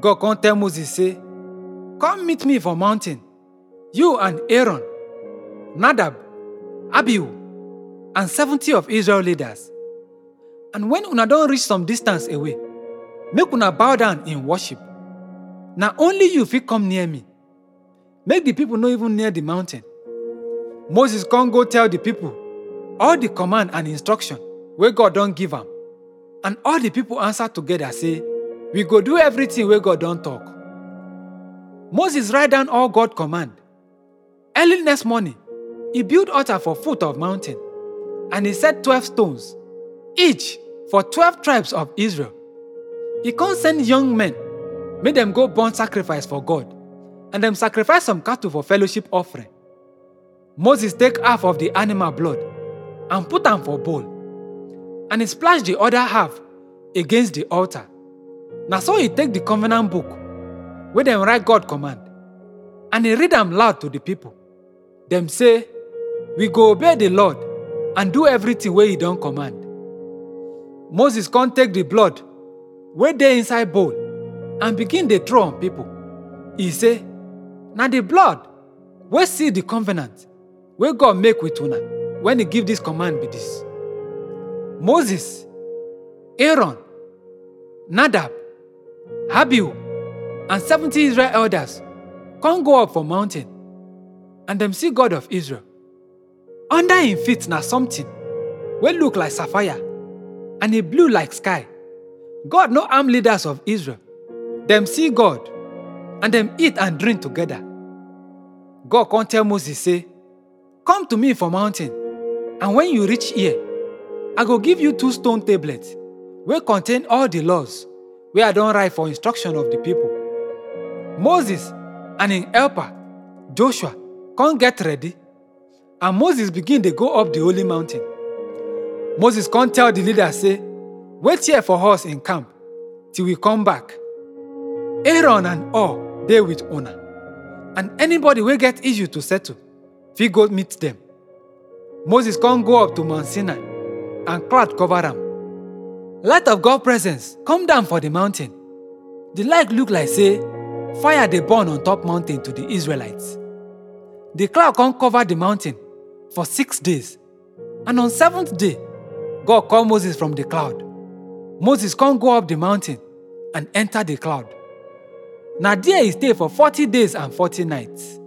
God come tell Moses say, Come meet me for mountain, you and Aaron, Nadab, Abihu, and 70 of Israel leaders. And when una don reach some distance away, make una bow down in worship. Na only you fit come near me. Make the people no even near the mountain. Moses come go tell the people all the command and instruction wey God don give am. And all the people answer together say, We go do everything wey God don talk. Moses write down all God command. Early next morning, he built altar for foot of mountain, and he set 12 stones, each for 12 tribes of Israel. He come send young men, make them go burn sacrifice for God, and them sacrifice some cattle for fellowship offering. Moses take half of the animal blood and put am for bowl, and he splash the other half against the altar. Na so he take the covenant book, where dem write God command, and he read them loud to the people. Them say, We go obey the Lord and do everything where he don command. Moses come take the blood where they inside bowl and begin dey throw on people. He say, Now the blood where seal the covenant where God make with una when he give this command be this. Moses, Aaron, Nadab, Abihu, and 70 Israel elders come go up for mountain, and them see God of Israel. Under him feet na something wey look like sapphire, and e blue like sky. God no arm leaders of Israel. Them see God, and them eat and drink together. God come tell Moses say, Come to me for mountain, and when you reach here, I go give you two stone tablets wey contain all the laws wey I don write for instruction of the people. Moses and him helper, Joshua, come get ready, and Moses begin dey go up the holy mountain. Moses come tell the leaders say, Wait here for us in camp till we come back. Aaron and all dey with una, and anybody will get issue to settle fit go meet them. Moses come go up to Mount Sinai, and cloud cover am. Light of God presence come down for the mountain. The light look like say fire dey burn on top mountain to the Israelites. The cloud come cover the mountain for six days, and on seventh day, God call Moses from the cloud. Moses come go up the mountain and enter the cloud. Na there he for 40 days and 40 nights.